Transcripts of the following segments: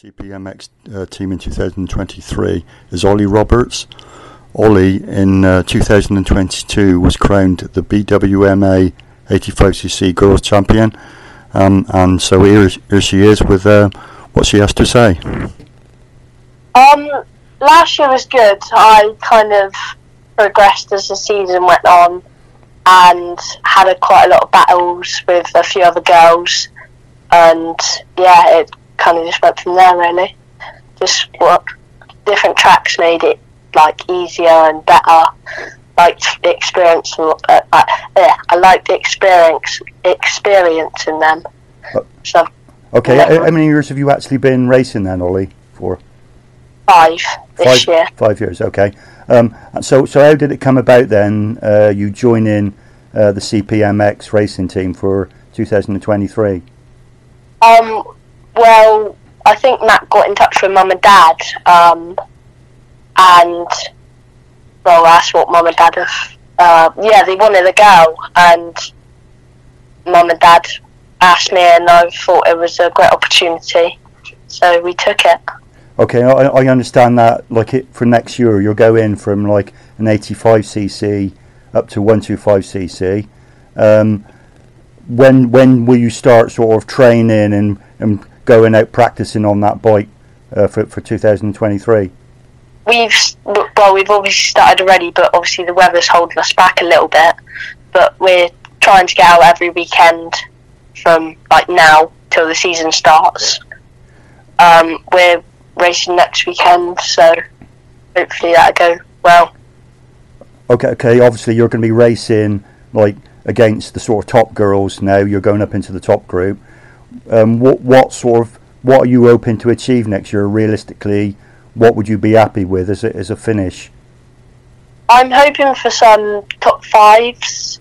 CPMX uh, team in 2023 is Ollie Roberts. Ollie in uh, 2022 was crowned the BWMA 85cc Girls Champion, um, and so here, here she is with uh, what she has to say. Um, last year was good. I kind of progressed as the season went on, and had a, quite a lot of battles with a few other girls, and yeah, it kind of just went from there really. Just what different tracks made it like easier and better. Like the experience, uh, uh, yeah, I like the experience experience in them. Uh, So Okay, Yeah. how, how many years have you actually been racing then, Ollie? For five this five, year. five years. Okay. Um, so, so how did it come about then? Uh, you joining uh, the CPMX racing team for 2023. Um, well, I think Matt got in touch with mum and dad, um, and well, that's what mum and dad have. Uh, yeah, they wanted a girl, and mum and dad asked me, and I thought it was a great opportunity, so we took it. Okay, I, I understand that. Like it for next year, you'll go in from like an 85cc up to 125cc. Um, when when will you start sort of training and, and going out practicing on that bike uh, for for 2023? We've well, we've obviously started already, but obviously the weather's holding us back a little bit. But we're trying to get out every weekend from like now till the season starts. Um, we're racing next weekend, so hopefully that'll go well. Okay, okay. Obviously, you're going to be racing like against the sort of top girls now. You're going up into the top group. Um, what what sort of what are you hoping to achieve next year? Realistically, what would you be happy with as a, as a finish? I'm hoping for some top fives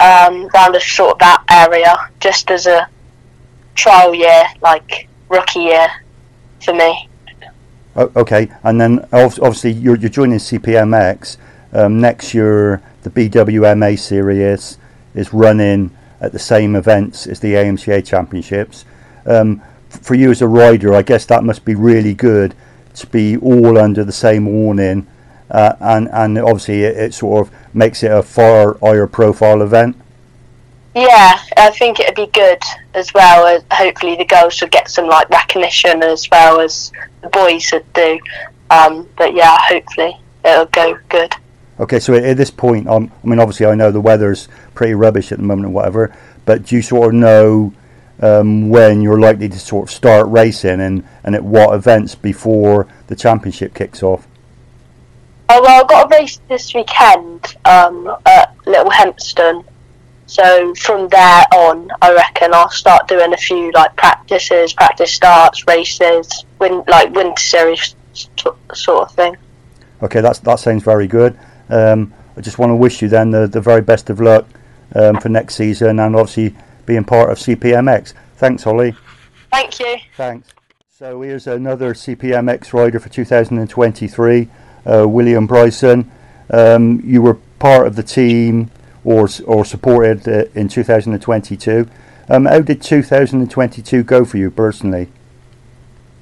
um, around a sort of that area, just as a trial year, like rookie year for me. Okay, and then obviously you're you're joining CPMX um, next year. The BWMA series is running at the same events as the AMCA championships. Um, for you as a rider, I guess that must be really good to be all under the same awning, uh, and and obviously it, it sort of makes it a far higher profile event. Yeah, I think it'd be good as well. As hopefully, the girls will get some like recognition as well as the boys would do. Um, but yeah, hopefully it'll go good. Okay, so at, at this point, um, I mean, obviously, I know the weather's pretty rubbish at the moment or whatever, but do you sort of know um, when you're likely to sort of start racing and, and at what events before the championship kicks off? Oh well, I've got a race this weekend um, at Little Hempston. So from there on, I reckon I'll start doing a few like practices, practice starts, races, win like winter series sort sort of thing. Okay, that's that sounds very good. Um, I just want to wish you then the, the very best of luck um, for next season and obviously being part of CPMX. Thanks, Holly. Thank you. Thanks. So here's another CPMX rider for 2023, uh, William Bryson. Um, you were part of the team or or supported uh, in 2022. Um, how did 2022 go for you personally?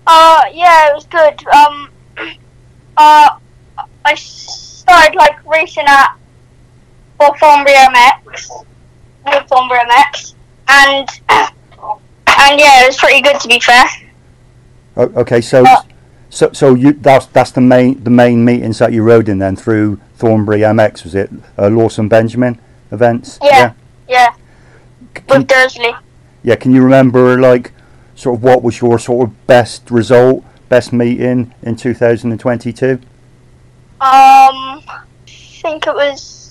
Uh, yeah, it was good. Um, uh, I started like racing at Northumbria MX, Thornbury MX, and and yeah, it was pretty good to be fair. O- okay, so Uh, so so you that's that's the main the main meetings that you rode in then through Thornbury MX was it uh, Lawson Benjamin events? Yeah. Yeah, C- Can, with Dursley. yeah, can you remember like sort of what was your sort of best result, best meeting in 2022? Um, I think it was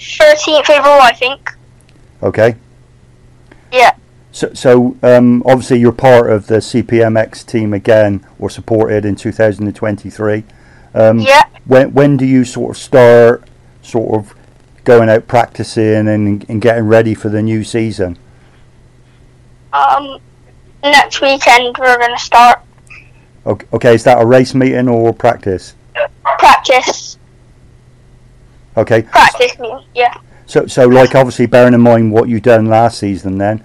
13th overall. I think. Okay. Yeah. So, so um, obviously you're part of the CPMX team again, or supported in 2023. Um, Yeah. When when do you sort of start, sort of going out practicing and, and getting ready for the new season? Um, next weekend we're gonna start Okay, okay, is that a race meeting or practice? practice. Okay, Practice meeting. Yeah. so so like obviously bearing in mind what you done last season, then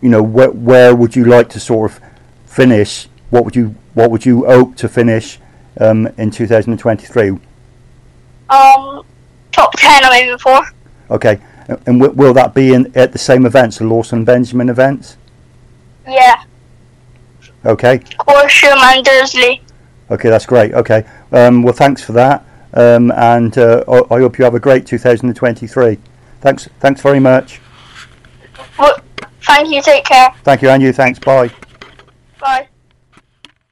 you know where where would you like to sort of finish what would you what would you hope to finish um, in 2023? Um, top ten I'm aiming for. Okay, and w- will that be in at the same events, the Lawson Benjamin events? Yeah, Okay, Horsham and Dursley. okay, that's great. Okay, um, well, thanks for that, um, and uh, I, I hope you have a great 2023. Thanks, thanks very much. Well, thank you. Take care. Thank you, and you. Thanks. Bye. Bye.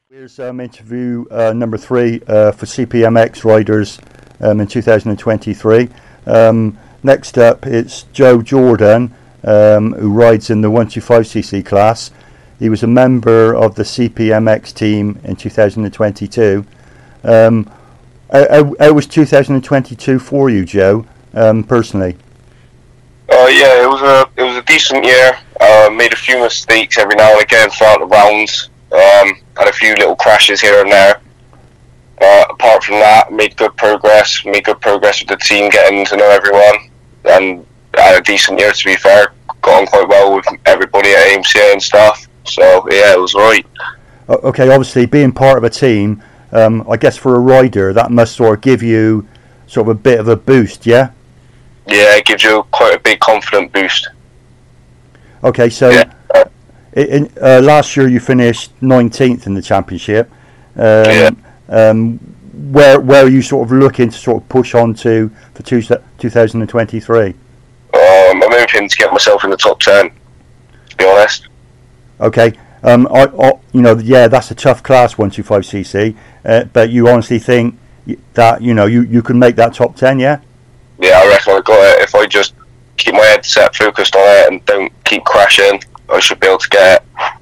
Here's um, interview uh, number three uh, for CPMX riders um, in 2023. Um, next up, it's Joe Jordan, um, who rides in the 125cc class. He was a member of the CPMX team in 2022. Um, how, how- how was 2022 for you, Joe, um, personally? Uh, yeah, it was a it was a decent year. Uh, made a few mistakes every now and again throughout the rounds. Um, had a few little crashes here and there. Uh, apart from that, made good progress. Made good progress with the team, getting to know everyone, and had a decent year. To be fair, got on quite well with everybody at AMCA and stuff. So yeah, it was right. Okay, obviously being part of a team, um, I guess for a rider that must sort of give you sort of a bit of a boost, yeah. Yeah, it gives you quite a big confident boost. Okay, so Yeah. in, uh, last year you finished 19th in the championship. Um, Yeah. um, where where are you sort of looking to sort of push on to for two, 2023? Um, I'm hoping to get myself in the top ten. To be honest. Okay, um, I, I, you know, yeah, that's a tough class 125cc, uh, but you honestly think that you know you, you can make that top 10, yeah? yeah, I reckon I got it. If I just keep my head set, focused on it, and don't keep crashing, I should be able to get it.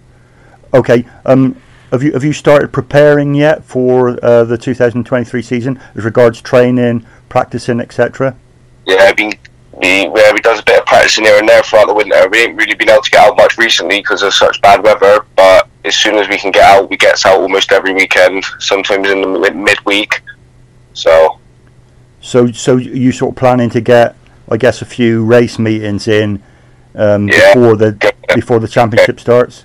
Okay. Um, have you have you started preparing yet for uh, the 2023 season as regards training, practicing, etc.? Yeah, I've been. We, yeah, we does a bit of practicing here and there throughout the winter. We ain't really been able to get out much recently because of such bad weather. But as soon as we can get out, we get out almost every weekend. Sometimes in the mid- midweek. So So so you sort of planning to get, I guess, a few race meetings in um, Yeah. before the before the championship starts.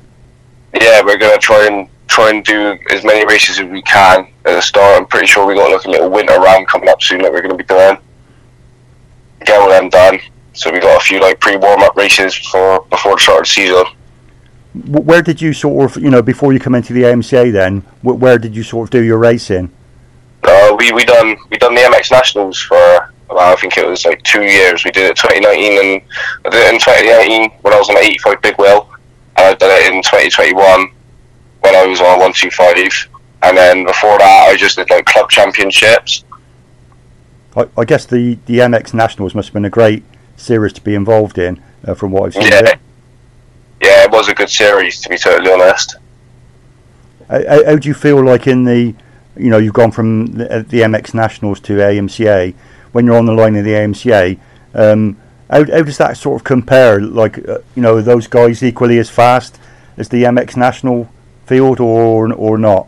yeah, we're gonna try and try and do as many races as we can at the start. I'm pretty sure we got like a little winter round coming up soon that we're gonna be doing. Get all them done. So we got a few like pre warm up races for before the start of the season. Where did you sort of, you know, before you come into the AMCA, then where did you sort of do your racing? Uh, we we done we done the MX Nationals for I think it was like two years. We did it 2019 and I did it in 2019 when I was on 85 Big Wheel, and I did it in 2021 when I was on 125. And then before that, I just did like club championships. I, I guess the the MX Nationals must have been a great series to be involved in, uh, from what I've seen. Yeah, it. yeah, it was a good series to be totally honest. How, how how do you feel like in the, you know, you've gone from the, uh, the MX Nationals to AMCA. When you're on the line of the AMCA, um, how, how does that sort of compare? Like, uh, you know, are those guys equally as fast as the MX National field, or or not?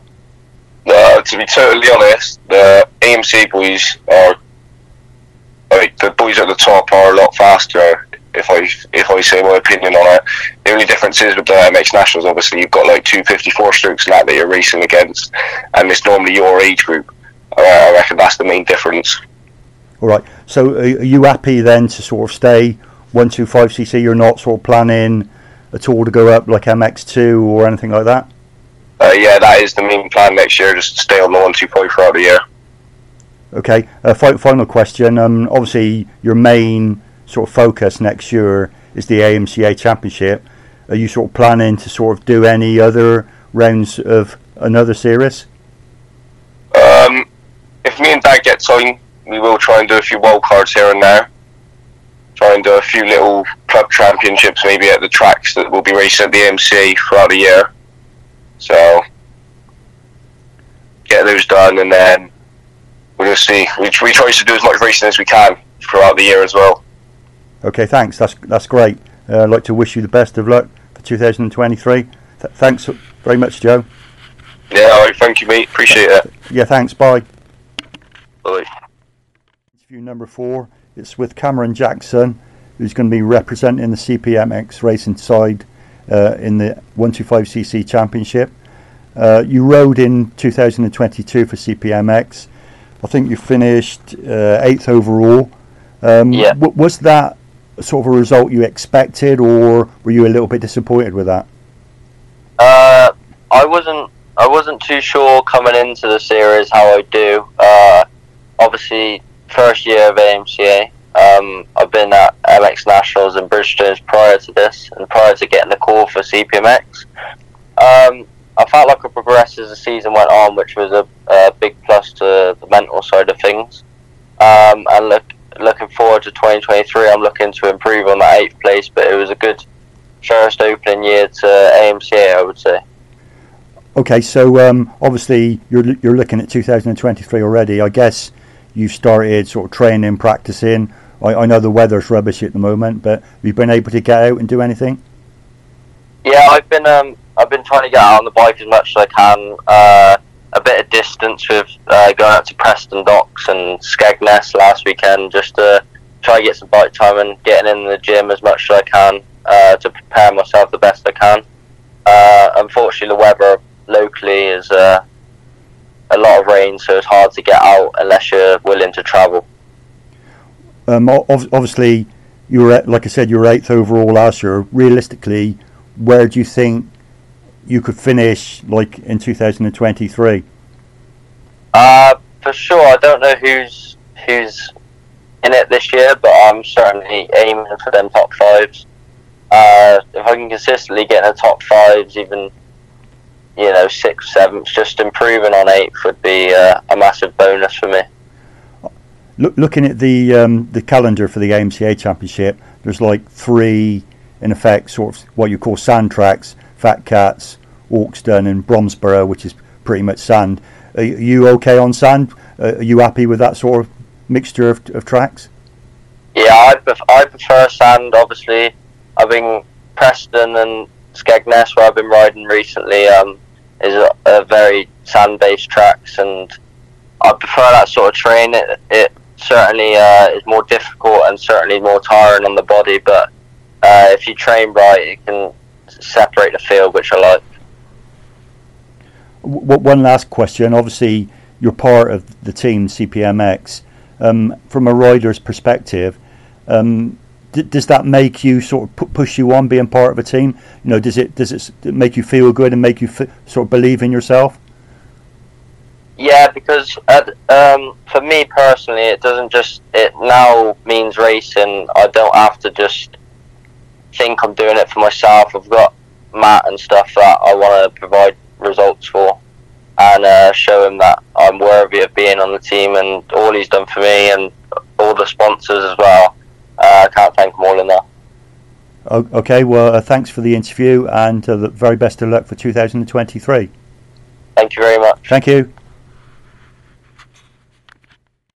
Uh, to be totally honest, the AMC boys are like the boys at the top are a lot faster. If I if I say my opinion on it, the only difference is with the MX Nationals. Obviously, you've got like two fifty four strokes and that that you're racing against, and it's normally your age group. Uh, I reckon that's the main difference. All right. So, are, are you happy then to sort of stay one two five cc? You're not sort of planning at all to go up like MX two or anything like that. Uh, yeah, that is the main plan next year, just stay on the one two five throughout the year. Okay. Uh, final question. Um, obviously, your main sort of focus next year is the AMCA Championship. Are you sort of planning to sort of do any other rounds of another series? Um, if me and Dad get time, we will try and do a few wild cards here and there. Try and do a few little club championships maybe at the tracks that we'll be racing at the MC throughout the year. So get those done and then we'll just see. We, we try to do as much racing as we can throughout the year as well. Okay. Thanks. That's that's great. Uh, I'd like to wish you the best of luck for 2023. Th- thanks very much, Joe. Yeah, alright, thank you mate, appreciate it. Yeah. Thanks. Bye. Bye. Interview number four. It's with Cameron Jackson, who's going to be representing the CPMX racing side uh, in the 125cc championship. Uh, you rode in 2022 for CPMX. I think you finished uh, eighth overall. Um, Yeah. w- was that sort of a result you expected, or were you a little bit disappointed with that? Uh, I wasn't. I wasn't too sure coming into the series how I'd do. Uh, obviously, first year of AMCA. Um, I've been at MX Nationals in Bridgestones prior to this, and prior to getting the call for CPMX. Um, I felt like I progressed as the season went on, which was a, a big plus to the mental side of things. Um, and look, looking forward to 2023, I'm looking to improve on that eighth place. But it was a good first opening year to AMCA, I would say. Okay, so um, obviously you're you're looking at 2023 already. I guess you've started sort of training, practicing. I, I know the weather's rubbish at the moment, but have you been able to get out and do anything? Yeah, I've been um, I've been trying to get out on the bike as much as I can. Uh, a bit of distance with uh, going out to Preston Docks and Skegness last weekend, just to try to get some bike time and getting in the gym as much as I can uh, to prepare myself the best I can. Uh, unfortunately, the weather locally is uh, a lot of rain, so it's hard to get out unless you're willing to travel. Um, obviously, you were like I said, you were eighth overall last year. Realistically, where do you think you could finish, like in 2023? Uh, for sure, I don't know who's who's in it this year, but I'm certainly aiming for them top fives. Uh, if I can consistently get in the top fives, even you know sixth, seventh, just improving on eighth would be uh, a massive bonus for me. Look, looking at the um, the calendar for the AMCA Championship, there's like three, in effect, sort of what you call sand tracks: Fat Cats, Orkston, and Bromsborough, which is pretty much sand. Are you- okay on sand? Uh, are you happy with that sort of mixture of, of tracks? Yeah, I, pref- I prefer sand. Obviously, I've been Preston and Skegness, where I've been riding recently, um, is a, a very sand-based tracks, and I prefer that sort of terrain. It, it certainly uh, is more difficult and certainly more tiring on the body, but uh, if you train right, it can separate the field, which I like. W- one last question. Obviously, you're part of the team CPMX. Um, from a rider's perspective, um, d- does that make you sort of pu- push you on being part of a team? You know, does it does it make you feel good and make you f- sort of believe in yourself? Yeah, because uh, um, for me personally, it doesn't just it now means racing. I don't have to just think I'm doing it for myself. I've got Matt and stuff that I want to provide results for, and uh, show him that I'm worthy of being on the team and all he's done for me and all the sponsors as well. Uh, I can't thank them all enough. Okay, well, uh, thanks for the interview and uh, the very best of luck for 2023. Thank you very much. Thank you.